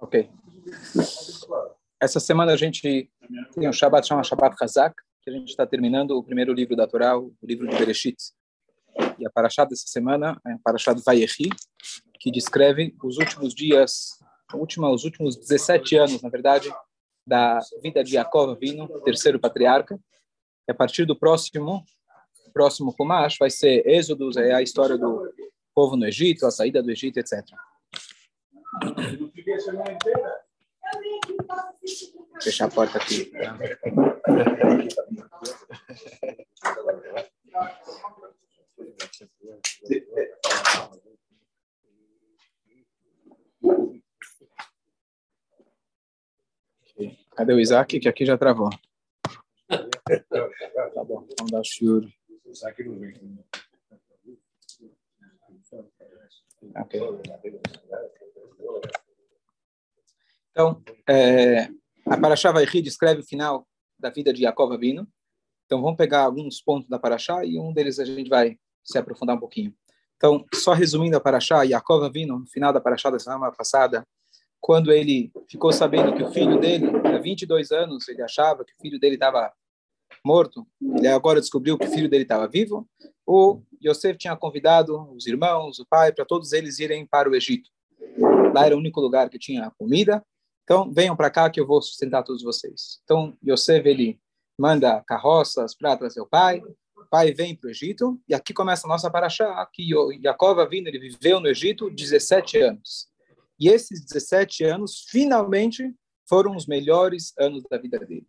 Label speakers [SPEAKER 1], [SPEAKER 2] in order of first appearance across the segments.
[SPEAKER 1] Ok. Essa semana a gente tem um Shabbat chama Shabbat Hazak, que a gente está terminando o primeiro livro da Torá, o livro de Bereshit. E a paraxá dessa semana é a paraxá do Vayechi, que descreve os últimos dias, última, os últimos 17 anos, na verdade, da vida de Yaakov Avinu, terceiro patriarca. E a partir do próximo próximo Kumash vai ser Êxodos, é a história do povo no Egito, a saída do Egito, etc. Fechar a porta aqui. Cadê o Isaac? Que aqui já travou. Tá bom, vamos dar shiur. Okay. Então, é, a Paraxá Vaihi descreve o final da vida de Yaakov Abino. Então, vamos pegar alguns pontos da Paraxá e um deles a gente vai se aprofundar um pouquinho. Então, só resumindo a Paraxá, Yaakov Avino, no final da Paraxá da semana passada, quando ele ficou sabendo que o filho dele, há 22 anos, ele achava que o filho dele estava morto, ele agora descobriu que o filho dele estava vivo, o Yosef tinha convidado os irmãos, o pai, para todos eles irem para o Egito. Lá era o único lugar que tinha comida, então venham para cá que eu vou sustentar todos vocês. Então Yosef, ele manda carroças para trazer o pai, o pai vem para o Egito, e aqui começa a nossa paraxá, que Jacob vindo, ele viveu no Egito 17 anos. E esses 17 anos, finalmente, foram os melhores anos da vida dele.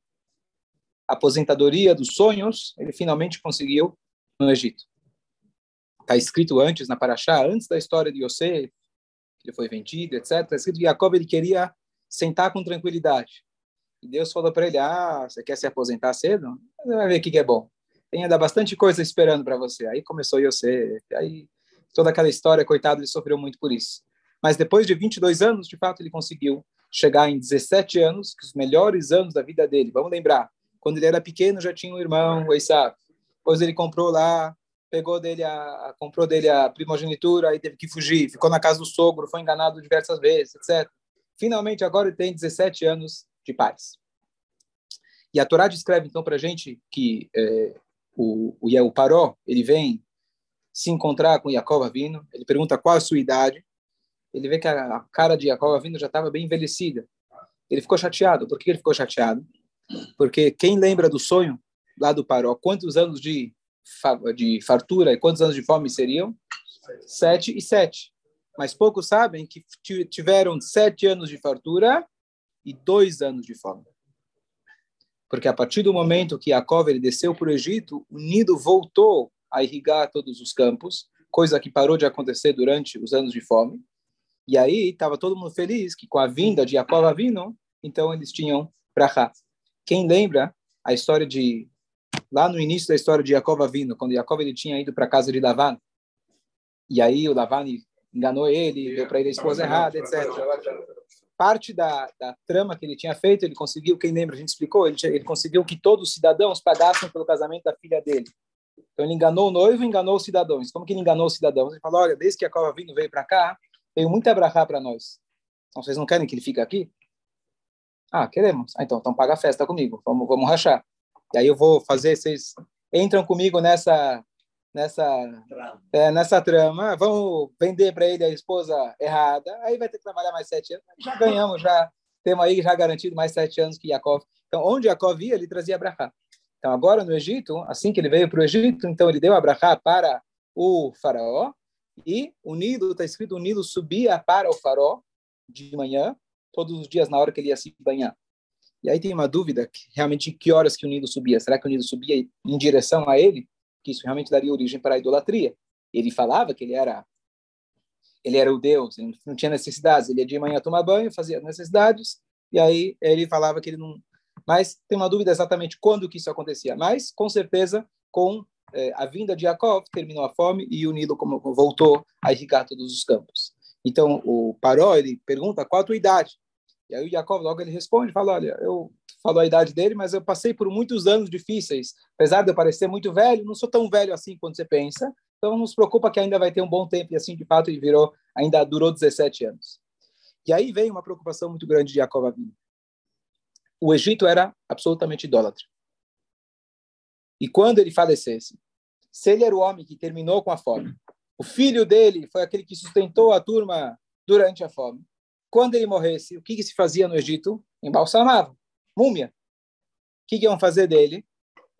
[SPEAKER 1] A aposentadoria dos sonhos, ele finalmente conseguiu no Egito. Está escrito antes na Paraxá, antes da história de Yosef, ele foi vendido, etc. Está escrito que Jacob ele queria sentar com tranquilidade. E Deus falou para ele: Ah, você quer se aposentar cedo? Você vai ver o que é bom. Tem ainda bastante coisa esperando para você. Aí começou Yosef, aí toda aquela história, coitado, ele sofreu muito por isso. Mas depois de 22 anos, de fato, ele conseguiu chegar em 17 anos, que os melhores anos da vida dele. Vamos lembrar, quando ele era pequeno já tinha um irmão, o Isaac. Depois ele comprou lá, pegou dele a, comprou dele a primogenitura, aí teve que fugir, ficou na casa do sogro, foi enganado diversas vezes, etc. Finalmente agora ele tem 17 anos de paz. E a Torá descreve então para a gente que é, o, o, o Paró ele vem se encontrar com Jacob vindo, ele pergunta qual a sua idade, ele vê que a, a cara de Jacob vindo já estava bem envelhecida. Ele ficou chateado. Por que ele ficou chateado? Porque quem lembra do sonho lá do Paró, quantos anos de, de fartura e quantos anos de fome seriam? Sete e sete. Mas poucos sabem que tiveram sete anos de fartura e dois anos de fome. Porque a partir do momento que Jacob ele desceu para o Egito, o Nido voltou a irrigar todos os campos, coisa que parou de acontecer durante os anos de fome. E aí estava todo mundo feliz que com a vinda de Jacob vindo, então eles tinham brachá. Quem lembra a história de lá no início da história de Jacob vindo, quando Jacob ele tinha ido para a casa de Lavan, e aí o Lavan enganou ele, deu para ele a esposa errada, etc. Parte da, da, trama que ele tinha feito, ele conseguiu, quem lembra, a gente explicou, ele, ele conseguiu que todos os cidadãos pagassem pelo casamento da filha dele. Então ele enganou o noivo, enganou os cidadãos. Como que ele enganou os cidadãos? Ele falou: olha, desde que Jacob vindo veio para cá, veio muito abrahá para nós. Então vocês não querem que ele fique aqui? Ah, queremos. Ah, então, então paga a festa comigo. Vamos, vamos rachar. E aí eu vou fazer, vocês entram comigo nessa nessa é, nessa trama. Vamos vender para ele a esposa errada. Aí vai ter que trabalhar mais sete anos. Já ganhamos, já temos aí já garantido mais sete anos que Yaakov. Então, onde Yaakov ia, ele trazia Abraha. Então, agora no Egito, assim que ele veio para o Egito, então ele deu Abraha para o faraó e o Nilo, está escrito, o Nilo subia para o faraó de manhã todos os dias na hora que ele ia se banhar. E aí tem uma dúvida, realmente, que horas que o Nilo subia? Será que o Nilo subia em direção a ele? Que isso realmente daria origem para a idolatria. Ele falava que ele era ele era o Deus, ele não tinha necessidades, ele ia de manhã tomar banho, fazia necessidades, e aí ele falava que ele não... Mas tem uma dúvida exatamente quando que isso acontecia. Mas, com certeza, com eh, a vinda de Jacob, terminou a fome e o Nilo como, voltou a irrigar todos os campos. Então, o Paró, ele pergunta qual a tua idade? E aí o Jacob logo ele responde, fala, olha, eu falo a idade dele, mas eu passei por muitos anos difíceis. Apesar de eu parecer muito velho, não sou tão velho assim quanto você pensa. Então não se preocupa que ainda vai ter um bom tempo. E assim, de fato, ele virou, ainda durou 17 anos. E aí vem uma preocupação muito grande de Jacob Avinu. O Egito era absolutamente idólatra. E quando ele falecesse, se ele era o homem que terminou com a fome, o filho dele foi aquele que sustentou a turma durante a fome. Quando ele morresse, o que, que se fazia no Egito? Embalsamava. Múmia. O que, que iam fazer dele?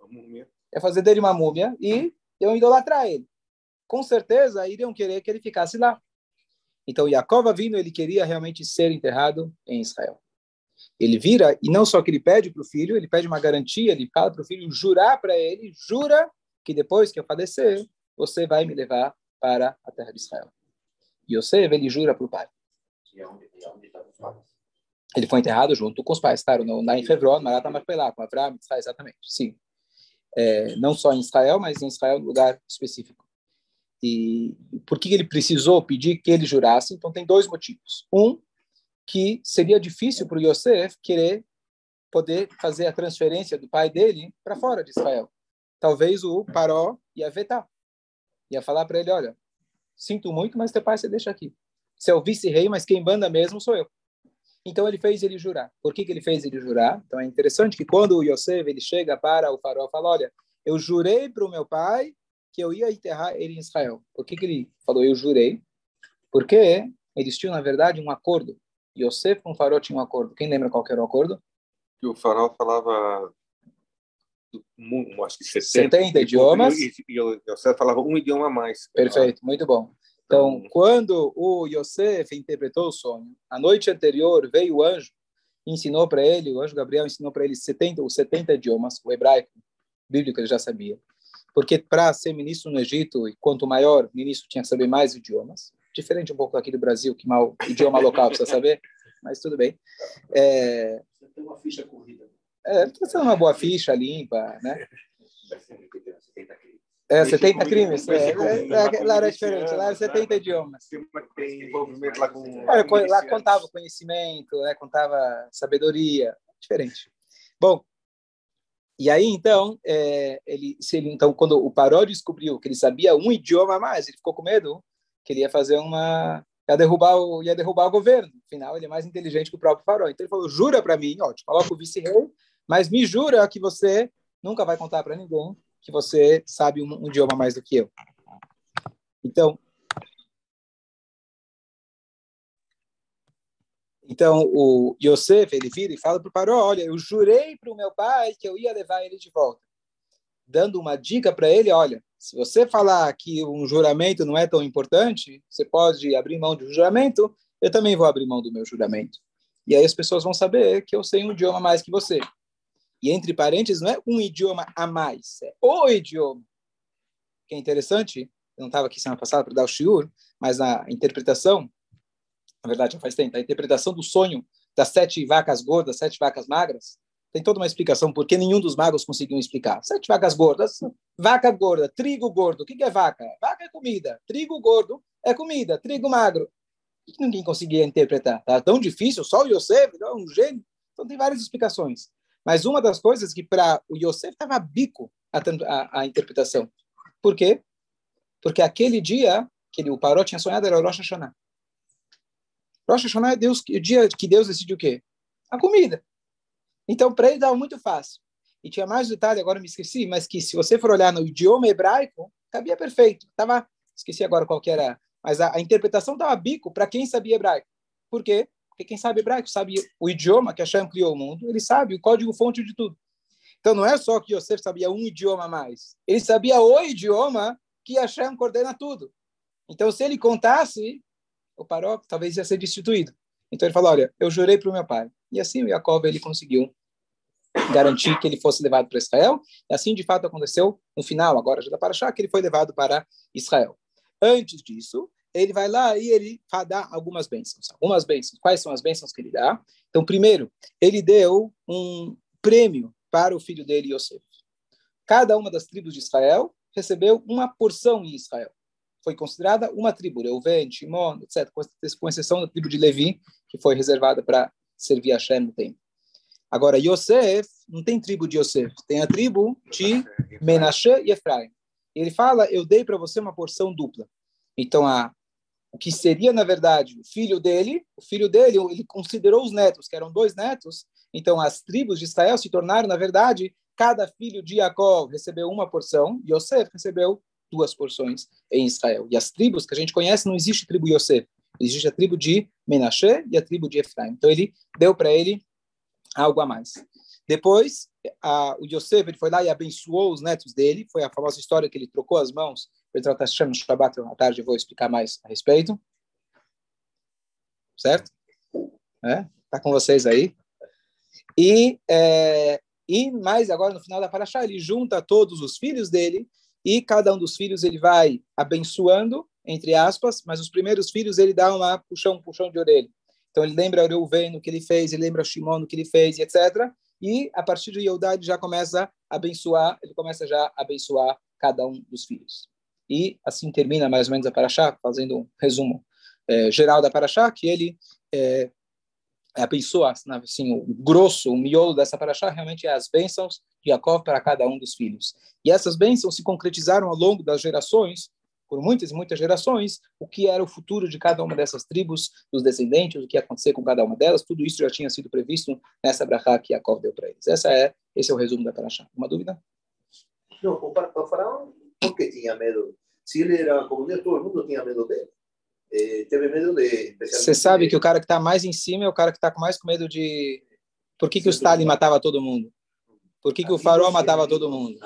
[SPEAKER 1] Múmia. É fazer dele uma múmia e iam idolatrar ele. Com certeza, iriam querer que ele ficasse lá. Então, Jacob vindo, ele queria realmente ser enterrado em Israel. Ele vira, e não só que ele pede para o filho, ele pede uma garantia, ele fala para o filho jurar para ele, jura que depois que eu falecer, você vai me levar para a terra de Israel. E Yosef, ele jura para o pai. Ele foi enterrado junto com os pais, claro, no, lá em Hebron, Marata Marpelá, com Avraham, exatamente, sim. É, não só em Israel, mas em Israel, um lugar específico. E por que ele precisou pedir que ele jurasse? Então, tem dois motivos. Um, que seria difícil para o Yosef querer poder fazer a transferência do pai dele para fora de Israel. Talvez o Paró ia vetar. Ia falar para ele, olha, sinto muito, mas teu pai você deixa aqui. Você é o vice-rei, mas quem manda mesmo sou eu. Então ele fez ele jurar. Por que, que ele fez ele jurar? Então é interessante que quando o Yosef ele chega para o faraó, fala, olha, eu jurei para o meu pai que eu ia enterrar ele em Israel. Por que, que ele falou eu jurei? Porque eles tinham, na verdade, um acordo. Yosef com o faraó tinham um acordo. Quem lembra qual era o acordo?
[SPEAKER 2] Que o faraó falava acho que
[SPEAKER 1] 70, 70 idiomas.
[SPEAKER 2] E, e, e Yosef falava um idioma a mais.
[SPEAKER 1] Perfeito, muito bom. Então, quando o Yosef interpretou o sonho, a noite anterior veio o anjo ensinou para ele, o anjo Gabriel ensinou para ele 70, os 70 idiomas, o hebraico, bíblico ele já sabia porque para ser ministro no Egito, e quanto maior ministro tinha que saber mais idiomas, diferente um pouco aqui do Brasil, que mal idioma local precisa saber, mas tudo bem. É,
[SPEAKER 3] Você tem uma ficha corrida.
[SPEAKER 1] É, precisa ser uma boa ficha, limpa, né? É, 70 crimes. É, é, é, lá era diferente, lá era 70 idiomas.
[SPEAKER 2] Tem envolvimento lá com.
[SPEAKER 1] É, lá contava conhecimento, né, contava sabedoria, diferente. Bom, e aí, então, é, ele, se ele, então, quando o Paró descobriu que ele sabia um idioma a mais, ele ficou com medo que ele ia fazer uma ia derrubar o ia derrubar o governo. Afinal, ele é mais inteligente que o próprio Paró. Então ele falou: "Jura para mim, ó, te coloco o vice-rei, mas me jura que você nunca vai contar para ninguém que você sabe um, um idioma mais do que eu". Então, Então, o Yosef, ele vira e fala para o Paró, olha, eu jurei para o meu pai que eu ia levar ele de volta. Dando uma dica para ele, olha, se você falar que um juramento não é tão importante, você pode abrir mão de um juramento, eu também vou abrir mão do meu juramento. E aí as pessoas vão saber que eu sei um idioma mais que você. E entre parênteses, não é um idioma a mais, é o idioma. Que é interessante, eu não estava aqui semana passada para dar o shiur, mas a interpretação na verdade já faz tempo, a interpretação do sonho das sete vacas gordas, sete vacas magras, tem toda uma explicação porque nenhum dos magos conseguiu explicar. Sete vacas gordas, vaca gorda, trigo gordo. O que é vaca? Vaca é comida. Trigo gordo é comida. Trigo magro. Que ninguém conseguia interpretar? Tá tão difícil, só o Yosef, é um gênio. Então tem várias explicações. Mas uma das coisas que para o Yosef estava bico a, a, a, interpretação. Por quê? Porque aquele dia que ele, o Paró tinha sonhado era o Rosh Hashanah. Rosh Hashanah é Deus, o dia que Deus decide o quê? A comida. Então, para ele dava muito fácil. E tinha mais detalhe, agora me esqueci, mas que se você for olhar no idioma hebraico, cabia perfeito. Tava, esqueci agora qual que era, mas a, a interpretação dava bico para quem sabia hebraico. Por quê? Porque quem sabe hebraico sabe o idioma que Hashem criou o mundo, ele sabe o código-fonte de tudo. Então, não é só que Yosef sabia um idioma a mais. Ele sabia o idioma que Hashem coordena tudo. Então, se ele contasse, o Paró talvez ia ser destituído. Então ele falou, olha, eu jurei para o meu pai. E assim o Jacob ele conseguiu garantir que ele fosse levado para Israel. E assim de fato aconteceu no final, agora já dá para achar que ele foi levado para Israel. Antes disso, ele vai lá e ele dá algumas bênçãos. Algumas bênçãos. Quais são as bênçãos que ele dá? Então, primeiro, ele deu um prêmio para o filho dele, Yosef. Cada uma das tribos de Israel recebeu uma porção em Israel foi considerada uma tribo, Reuven, Shimon, etc., com exceção da tribo de Levi, que foi reservada para servir a Shem no tempo. Agora, Yosef, não tem tribo de Yosef, tem a tribo de Menashe e Efraim. Ele fala, eu dei para você uma porção dupla. Então, a o que seria, na verdade, o filho dele, o filho dele, ele considerou os netos, que eram dois netos, então as tribos de Israel se tornaram, na verdade, cada filho de Jacó recebeu uma porção, Yosef recebeu duas porções em Israel. E as tribos que a gente conhece, não existe tribo Yosef, existe a tribo de Menashe e a tribo de Efraim. Então ele deu para ele algo a mais. Depois, a, o Yosef ele foi lá e abençoou os netos dele, foi a famosa história que ele trocou as mãos Pedro está achando Shabbat à tarde, eu vou explicar mais a respeito. Certo? É? Tá com vocês aí. E, é, e mais agora, no final da Paraxá, ele junta todos os filhos dele e cada um dos filhos ele vai abençoando, entre aspas, mas os primeiros filhos ele dá uma puxão, puxão de orelha. Então ele lembra Reuven no que ele fez, ele lembra Shimon no que ele fez, etc. E a partir de Yehudá ele já começa a abençoar, ele começa já a abençoar cada um dos filhos. E assim termina mais ou menos a Paraxá, fazendo um resumo é, geral da Paraxá, que ele é, abençoa, assim, o grosso, o miolo dessa Paraxá realmente é as bênçãos de Jacob para cada um dos filhos. E essas bênçãos se concretizaram ao longo das gerações, por muitas e muitas gerações, o que era o futuro de cada uma dessas tribos, dos descendentes, o que ia acontecer com cada uma delas, tudo isso já tinha sido previsto nessa brachá que Jacob deu para eles. Essa é, esse é o resumo da Paraxá. Uma dúvida?
[SPEAKER 3] Não, para Faraó por que tinha medo? Se ele era comunista, todo mundo tinha medo dele. Eh, teve medo de.
[SPEAKER 1] Você sabe que o cara que está mais em cima é o cara que está com mais com medo de. Por que, que o Stalin matava todo mundo? Por que, que o Farol matava todo mundo?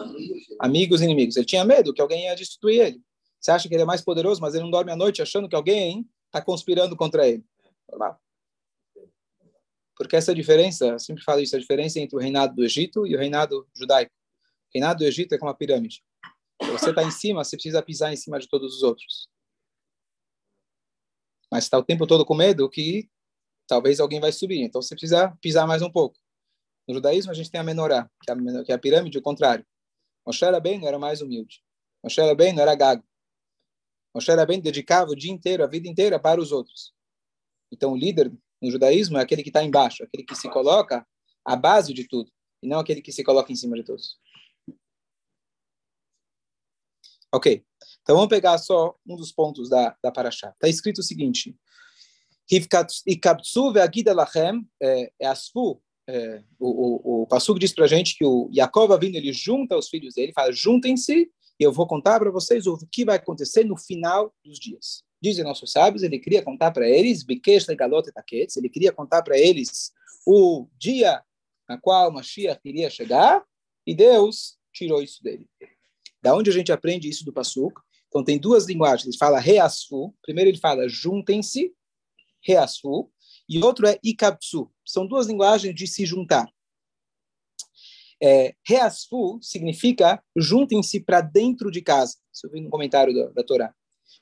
[SPEAKER 1] Amigos e inimigos. Ele tinha medo que alguém ia destruir ele. Você acha que ele é mais poderoso, mas ele não dorme à noite achando que alguém está conspirando contra ele. Normal. Porque essa diferença, sempre falo isso, a diferença entre o reinado do Egito e o reinado judaico. O reinado do Egito é como uma pirâmide. Você está em cima, você precisa pisar em cima de todos os outros. Mas está o tempo todo com medo que talvez alguém vai subir. Então você precisa pisar mais um pouco. No judaísmo a gente tem a menorá, que é a, que é a pirâmide, o contrário. Moshe bem era mais humilde. Moshe não era gago. Moshe bem dedicava o dia inteiro, a vida inteira para os outros. Então o líder no judaísmo é aquele que está embaixo, aquele que se coloca à base de tudo, e não aquele que se coloca em cima de todos. Ok. Então vamos pegar só um dos pontos da, da Paraxá. Está escrito o seguinte: Ikabtsu ve'agida lachem, é, é asfu, é, o, o, o Passuco diz para a gente que o Jacob vindo, ele junta os filhos dele, fala, juntem-se, e eu vou contar para vocês o que vai acontecer no final dos dias. Dizem nossos sábios, ele queria contar para eles, ele queria contar para eles o dia na qual Mashiach iria chegar, e Deus tirou isso dele. Da onde a gente aprende isso do Passuk? Então, tem duas linguagens. Ele fala reasfu. Primeiro, ele fala juntem-se, reasfu. E outro é ikabsu. São duas linguagens de se juntar. É, reasfu significa juntem-se para dentro de casa. Isso eu vi no comentário da, da Torá.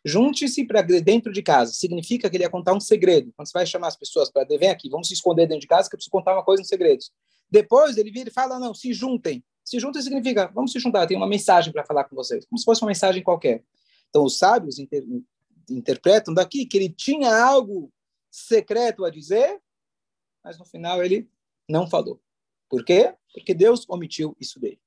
[SPEAKER 1] Junte-se para dentro de casa. Significa que ele ia contar um segredo. Quando você vai chamar as pessoas para vem aqui, vamos se esconder dentro de casa que eu preciso contar uma coisa em segredos. Depois ele vira e fala, não, se juntem. Se junta significa, vamos se juntar, tem uma mensagem para falar com vocês, como se fosse uma mensagem qualquer. Então, os sábios inter, interpretam daqui que ele tinha algo secreto a dizer, mas no final ele não falou. Por quê? Porque Deus omitiu isso dele.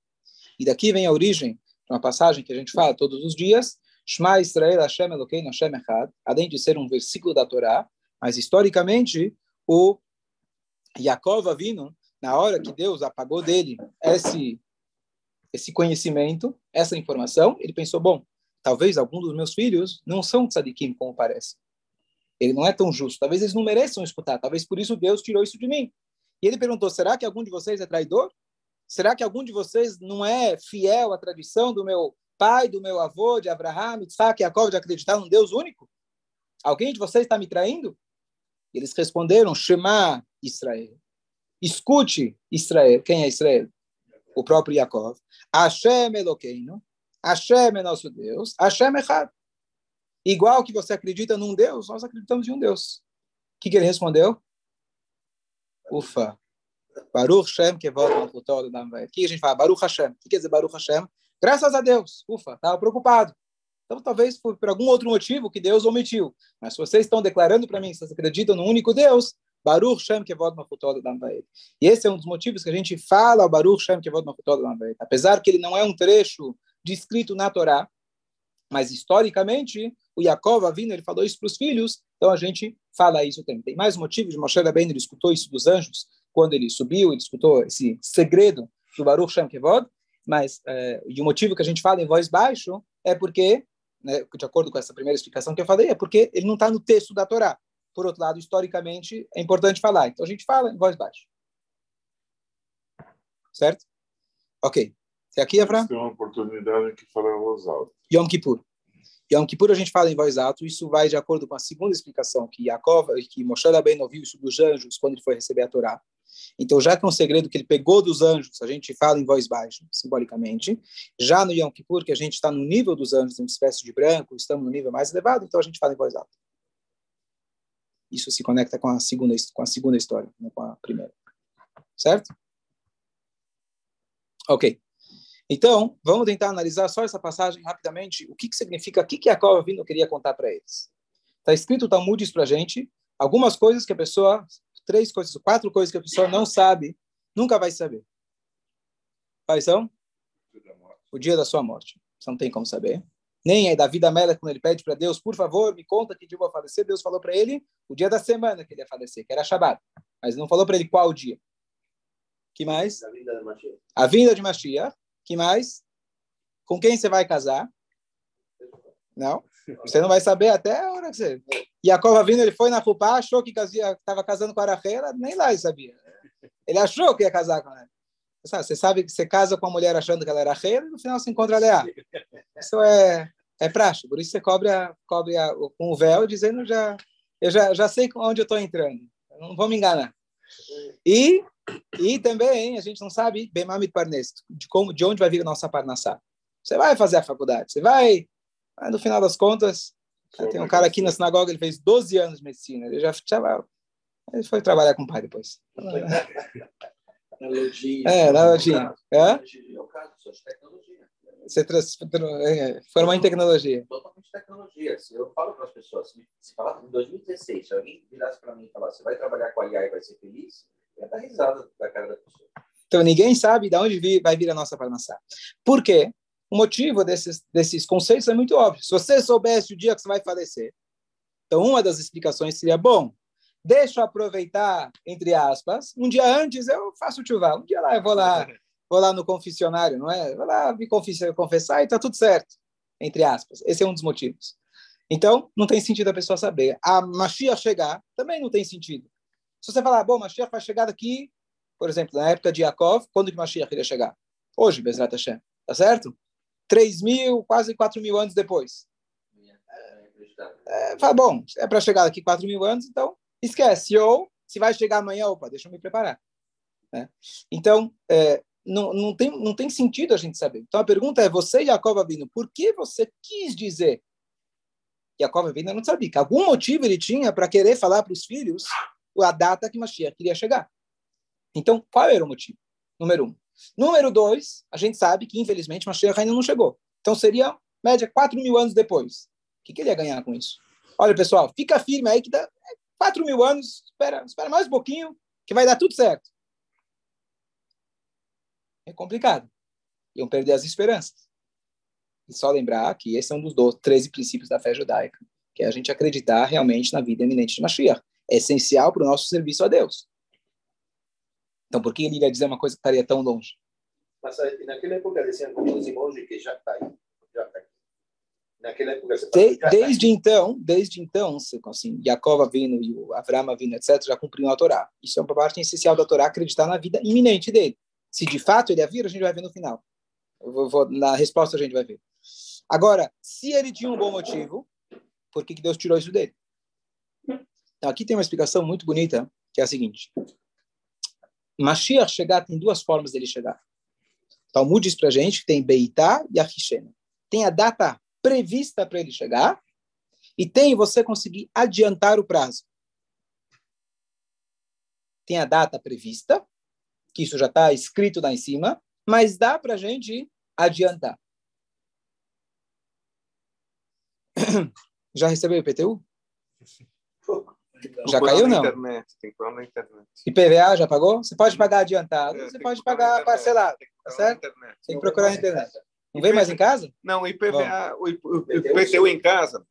[SPEAKER 1] E daqui vem a origem de uma passagem que a gente fala todos os dias, Shema Israel Hashem Elokeinu Hashem Echad, além de ser um versículo da Torá, mas historicamente o Yaakov Avinu, na hora que Deus apagou dele esse esse conhecimento, essa informação, ele pensou, bom, talvez alguns dos meus filhos não são tzadikim como parece. Ele não é tão justo. Talvez eles não mereçam escutar. Talvez por isso Deus tirou isso de mim. E ele perguntou, será que algum de vocês é traidor? Será que algum de vocês não é fiel à tradição do meu pai, do meu avô, de Abraham, Isaac e Jacob, de acreditar num Deus único? Alguém de vocês está me traindo? Eles responderam, Shema Israel. Escute Israel. Quem é Israel? O próprio Yaakov, Hashem Eloqueino, Hashem é nosso Deus, Hashem é Echad. Igual que você acredita num Deus, nós acreditamos em um Deus. O que, que ele respondeu? Ufa. Baruch Hashem que volta no futuro da O que a gente fala? Baruch Hashem. O que quer dizer Baruch Hashem? Graças a Deus. Ufa, estava preocupado. Então, talvez por, por algum outro motivo que Deus omitiu. Mas se vocês estão declarando para mim vocês acreditam no único Deus, Baruch Shem Kevod Mafutod Damvaed. E esse é um dos motivos que a gente fala o Baruch Shem Kevod Mafutod Damvaed. Apesar que ele não é um trecho descrito na Torá, mas historicamente o Yaakov vindo, ele falou isso para os filhos, então a gente fala isso também. Tem mais motivo de Moshe Rabbeinu, ele escutou isso dos anjos, quando ele subiu, ele escutou esse segredo do Baruch Shem Kevod, mas é, e o motivo que a gente fala em voz baixo é porque, né, de acordo com essa primeira explicação que eu falei, é porque ele não está no texto da Torá. Por outro lado, historicamente, é importante falar. Então a gente fala em voz baixa. Certo? Ok. Até aqui, Efra?
[SPEAKER 4] Tem uma oportunidade que falar em voz alta.
[SPEAKER 1] Yom Kippur. Yom Kippur a gente fala em voz alta, isso vai de acordo com a segunda explicação, que Yaakov, que Moshe Rabbeinu ouviu isso dos anjos quando ele foi receber a Torá. Então, já que é um segredo que ele pegou dos anjos, a gente fala em voz baixa, simbolicamente. Já no Yom Kippur, que a gente está no nível dos anjos, uma espécie de branco, estamos no nível mais elevado, então a gente fala em voz alta. Isso se conecta com a segunda, com a segunda história, não com a primeira. Certo? Ok. Então, vamos tentar analisar só essa passagem rapidamente. O que, que significa, o que, que Jacob vindo queria contar para eles. Está escrito o Talmud diz para a gente algumas coisas que a pessoa, três coisas, quatro coisas que a pessoa não sabe, nunca vai saber. Quais são? O dia da sua morte. Você não tem como saber. Nem aí da vida Mela, quando ele pede para Deus, por favor, me conta que dia eu vou falecer. Deus falou para ele o dia da semana que ele ia falecer, que era Shabbat. Mas não falou para ele qual dia. que mais?
[SPEAKER 3] A vinda de Mashiach.
[SPEAKER 1] A vinda de Mashiach. que mais? Com quem você vai casar? Não. Você não vai saber até a hora que você. Jacob vindo, ele foi na Rupá, achou que estava casando com a Rachel, nem lá ele sabia. Ele achou que ia casar com ela. Você sabe que você casa com a mulher achando que ela era Rachel e no final se encontra Leá. Isso é, é praxe. Por isso você cobre, a, cobre a, com o véu, dizendo já, eu já, já sei onde eu estou entrando. Eu não vou me enganar. E, e também a gente não sabe, bem parnesto, de, como, de onde vai vir a nossa parnassá. Você vai fazer a faculdade, você vai no final das contas, tem um cara aqui na sinagoga, ele fez 12 anos de medicina. Ele já, já ele foi trabalhar com o pai depois.
[SPEAKER 3] Na lojinha.
[SPEAKER 1] É, na lojinha. É
[SPEAKER 3] o caso, só de tecnologia.
[SPEAKER 1] Você trans, é, formou em tecnologia.
[SPEAKER 3] Totalmente tecnologia. Se eu falo para as pessoas, se, se falar em 2016, se alguém virasse para mim e falasse, você vai trabalhar com a IA e vai ser feliz, eu ia dar risada da cara da pessoa.
[SPEAKER 1] Então, ninguém sabe de onde vai vir a nossa parnassá. Por quê? O motivo desses, desses conceitos é muito óbvio. Se você soubesse o dia que você vai falecer, então uma das explicações seria, bom, deixa eu aproveitar, entre aspas, um dia antes eu faço o chuvá, um dia lá eu vou lá, vou lá no confessionário, não é? Vou lá me confessar e está tudo certo, entre aspas. Esse é um dos motivos. Então, não tem sentido a pessoa saber. A Mashiach chegar também não tem sentido. Se você falar, bom, Mashiach vai chegar daqui, por exemplo, na época de Yaakov, quando que Mashiach iria chegar? Hoje, Bezrat Hashem. Tá certo? 3 mil, quase 4 mil anos depois. É, fala, bom, é para chegar daqui 4 mil anos, então esquece. Ou, se vai chegar amanhã, opa, deixa eu me preparar. Né? Então, é, não, não, tem, não tem sentido a gente saber. Então, a pergunta é, você, Jacob Abino, por que você quis dizer? Jacob Abino não sabia, que algum motivo ele tinha para querer falar para os filhos a data que Mashiach queria chegar. Então, qual era o motivo? Número um. Número dois, a gente sabe que, infelizmente, Mashiach ainda não chegou. Então, seria, média, 4 mil anos depois. O que, que ele ia ganhar com isso? Olha, pessoal, fica firme aí que dá 4 mil anos, espera, espera mais um pouquinho, que vai dar tudo certo. É complicado. Iam perder as esperanças. E só lembrar que esse é um dos 12, 13 princípios da fé judaica, que é a gente acreditar realmente na vida eminente de Mashiach. É essencial para o nosso serviço a Deus. Então, por que ele ia dizer uma coisa que estaria tão longe?
[SPEAKER 3] Mas naquela época diziam como emojis que já está aí, já está aqui. Naquela época você
[SPEAKER 1] De, já desde tá então, desde então, assim, Jacob vindo e o Avraham vindo, etc., já cumpriram a Torá. Isso é uma parte essencial da Torá, acreditar na vida iminente dele. Se de fato ele ia vir, a gente vai ver no final. Vou, vou, na resposta a gente vai ver. Agora, se ele tinha um bom motivo, por que, que Deus tirou isso dele? Então, aqui tem uma explicação muito bonita, que é a seguinte. Mashiach chegar tem duas formas dele chegar. Talmud diz para a gente que tem Beitá e Achishena. Tem a data prevista para ele chegar e tem você conseguir adiantar o prazo. Tem a data prevista, que isso já está escrito lá em cima, mas dá para a gente adiantar. Já recebeu o IPTU? Já caiu, não?
[SPEAKER 2] Internet, tem que na internet.
[SPEAKER 1] IPVA já pagou? Você pode pagar adiantado,
[SPEAKER 2] É,
[SPEAKER 1] você pode pagar parcelado, tá certo? Tem que procurar na internet. Não vem mais em casa?
[SPEAKER 2] Não, IPVA, o IPTU em casa,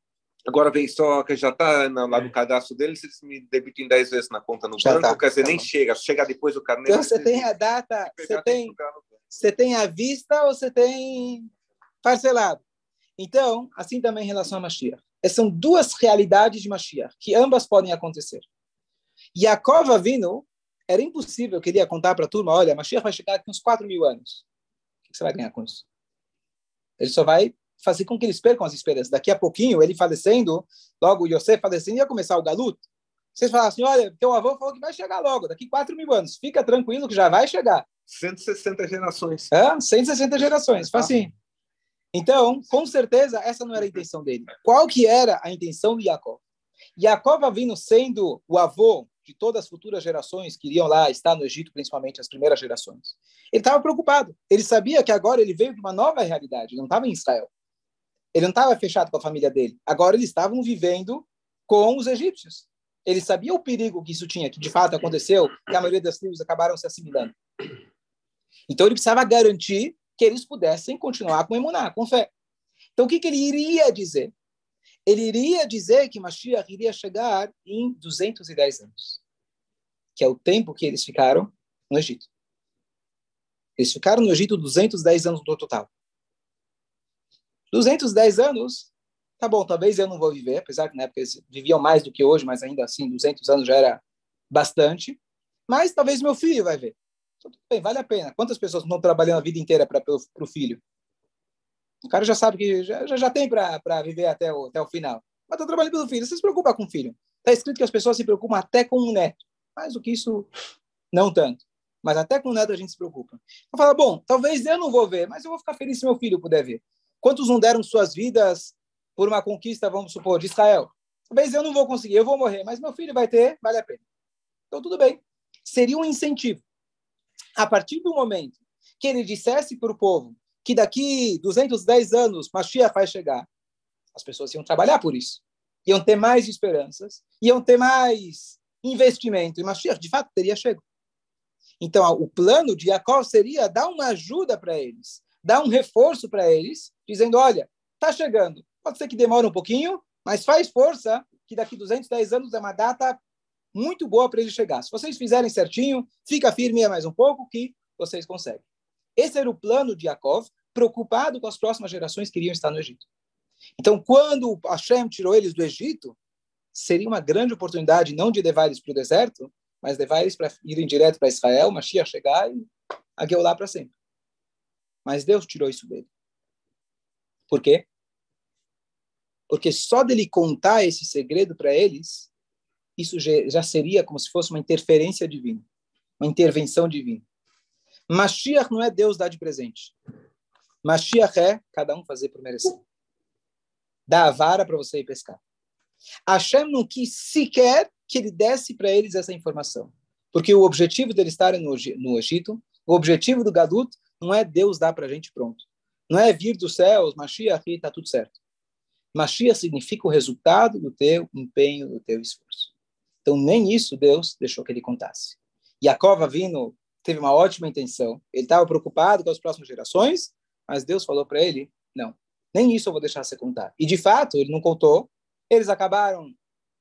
[SPEAKER 2] Agora vem só que já está lá no cadastro deles, eles me debitam 10 vezes na conta no
[SPEAKER 1] Já
[SPEAKER 2] banco,
[SPEAKER 1] tá,
[SPEAKER 2] quer dizer,
[SPEAKER 1] tá
[SPEAKER 2] nem
[SPEAKER 1] bom.
[SPEAKER 2] chega. Chega depois o carnê.
[SPEAKER 1] Então você tem a data, você
[SPEAKER 2] tem
[SPEAKER 1] você tem à vista ou você tem parcelado. Então, assim também em relação a Mashiach. Essas são duas realidades de Mashiach, que ambas podem acontecer. Yaakov vindo, era impossível que ele ia contar para a turma, olha, Mashiach vai chegar daqui uns 4 mil anos. O que você vai ganhar com isso? Ele só vai fazer com que eles percam as esperanças. Daqui a pouquinho, ele falecendo, logo o Yosef falecendo, ia começar o galuto. Vocês falaram assim, olha, teu avô falou que vai chegar logo, daqui 4 mil anos. Fica tranquilo que já vai chegar.
[SPEAKER 2] 160 gerações.
[SPEAKER 1] Hã? 160 gerações, faz assim. Então, com certeza, essa não era a intenção dele. Qual que era a intenção de Jacob? Jacob vindo sendo o avô de todas as futuras gerações que iriam lá estar no Egito, principalmente as primeiras gerações. Ele estava preocupado. Ele sabia que agora ele veio de uma nova realidade. Não estava em Israel. Ele não estava fechado com a família dele. Agora eles estavam vivendo com os egípcios. Ele sabia o perigo que isso tinha, que de fato aconteceu, que a maioria das tribos acabaram se assimilando. Então ele precisava garantir que eles pudessem continuar com emuná, com fé. Então o que, que ele iria dizer? Ele iria dizer que Mashiach iria chegar em 210 anos, que é o tempo que eles ficaram no Egito. Eles ficaram no Egito 210 anos no total. 210 anos, tá bom, talvez eu não vou viver, apesar que na época eles viviam mais do que hoje, mas ainda assim 200 anos já era bastante. Mas talvez meu filho vai ver. Tudo bem, vale a pena. Quantas pessoas não trabalhando a vida inteira para o filho? O cara já sabe que já, já, já tem para viver até o, até o final. Mas está trabalhando pelo filho. Você se preocupa com o filho. Está escrito que as pessoas se preocupam até com o neto. Mais do que isso, não tanto. Mas até com o neto a gente se preocupa. Eu falo, bom, talvez eu não vou ver, mas eu vou ficar feliz se meu filho puder ver. Quantos não deram suas vidas por uma conquista, vamos supor, de Israel? Talvez eu não vou conseguir, eu vou morrer, mas meu filho vai ter, vale a pena. Então, tudo bem. Seria um incentivo. A partir do momento que ele dissesse para o povo que daqui 210 anos Mashiach vai chegar, as pessoas iam trabalhar por isso. Iam ter mais esperanças, iam ter mais investimento. E Mashiach, de fato, teria chegado. Então, o plano de Jacob seria dar uma ajuda para eles, dar um reforço para eles, dizendo, olha, está chegando. Pode ser que demore um pouquinho, mas faz força que daqui 210 anos é uma data muito boa para ele chegar. Se vocês fizerem certinho, fica firme mais um pouco que vocês conseguem. Esse era o plano de Yaakov, preocupado com as próximas gerações que iriam estar no Egito. Então, quando Hashem tirou eles do Egito, seria uma grande oportunidade não de levar eles para o deserto, mas levar eles para irem direto para Israel, Mashiach chegar e lá para sempre. Mas Deus tirou isso dele. Por quê? Porque só dele contar esse segredo para eles, isso já seria como se fosse uma interferência divina, uma intervenção divina. Mashiach não é Deus dar de presente. Mashiach é cada um fazer por merecer. Dá a vara para você ir pescar. Hashem não quis sequer que ele desse para eles essa informação. Porque o objetivo deles estarem no, no Egito, o objetivo do Gadut, não é Deus dar para a gente pronto. Não é vir dos céus, Mashiach e está tudo certo. Mashiach significa o resultado do teu empenho, do teu esforço. Então, nem isso Deus deixou que ele contasse. Jacob vindo teve uma ótima intenção. Ele estava preocupado com as próximas gerações, mas Deus falou para ele, não, nem isso eu vou deixar você contar. E, de fato, ele não contou. Eles acabaram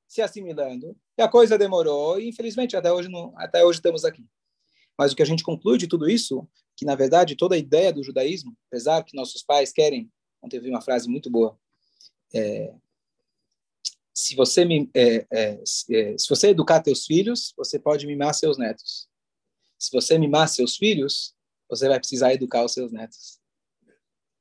[SPEAKER 1] se assimilando. E a coisa demorou. E, infelizmente, até hoje, não, até hoje estamos aqui. Mas o que a gente conclui de tudo isso, que, na verdade, toda a ideia do judaísmo, apesar que nossos pais querem... Ontem eu vi uma frase muito boa. É, se você me, é, é, se você educar teus filhos, você pode mimar seus netos. Se você mimar seus filhos, você vai precisar educar os seus netos.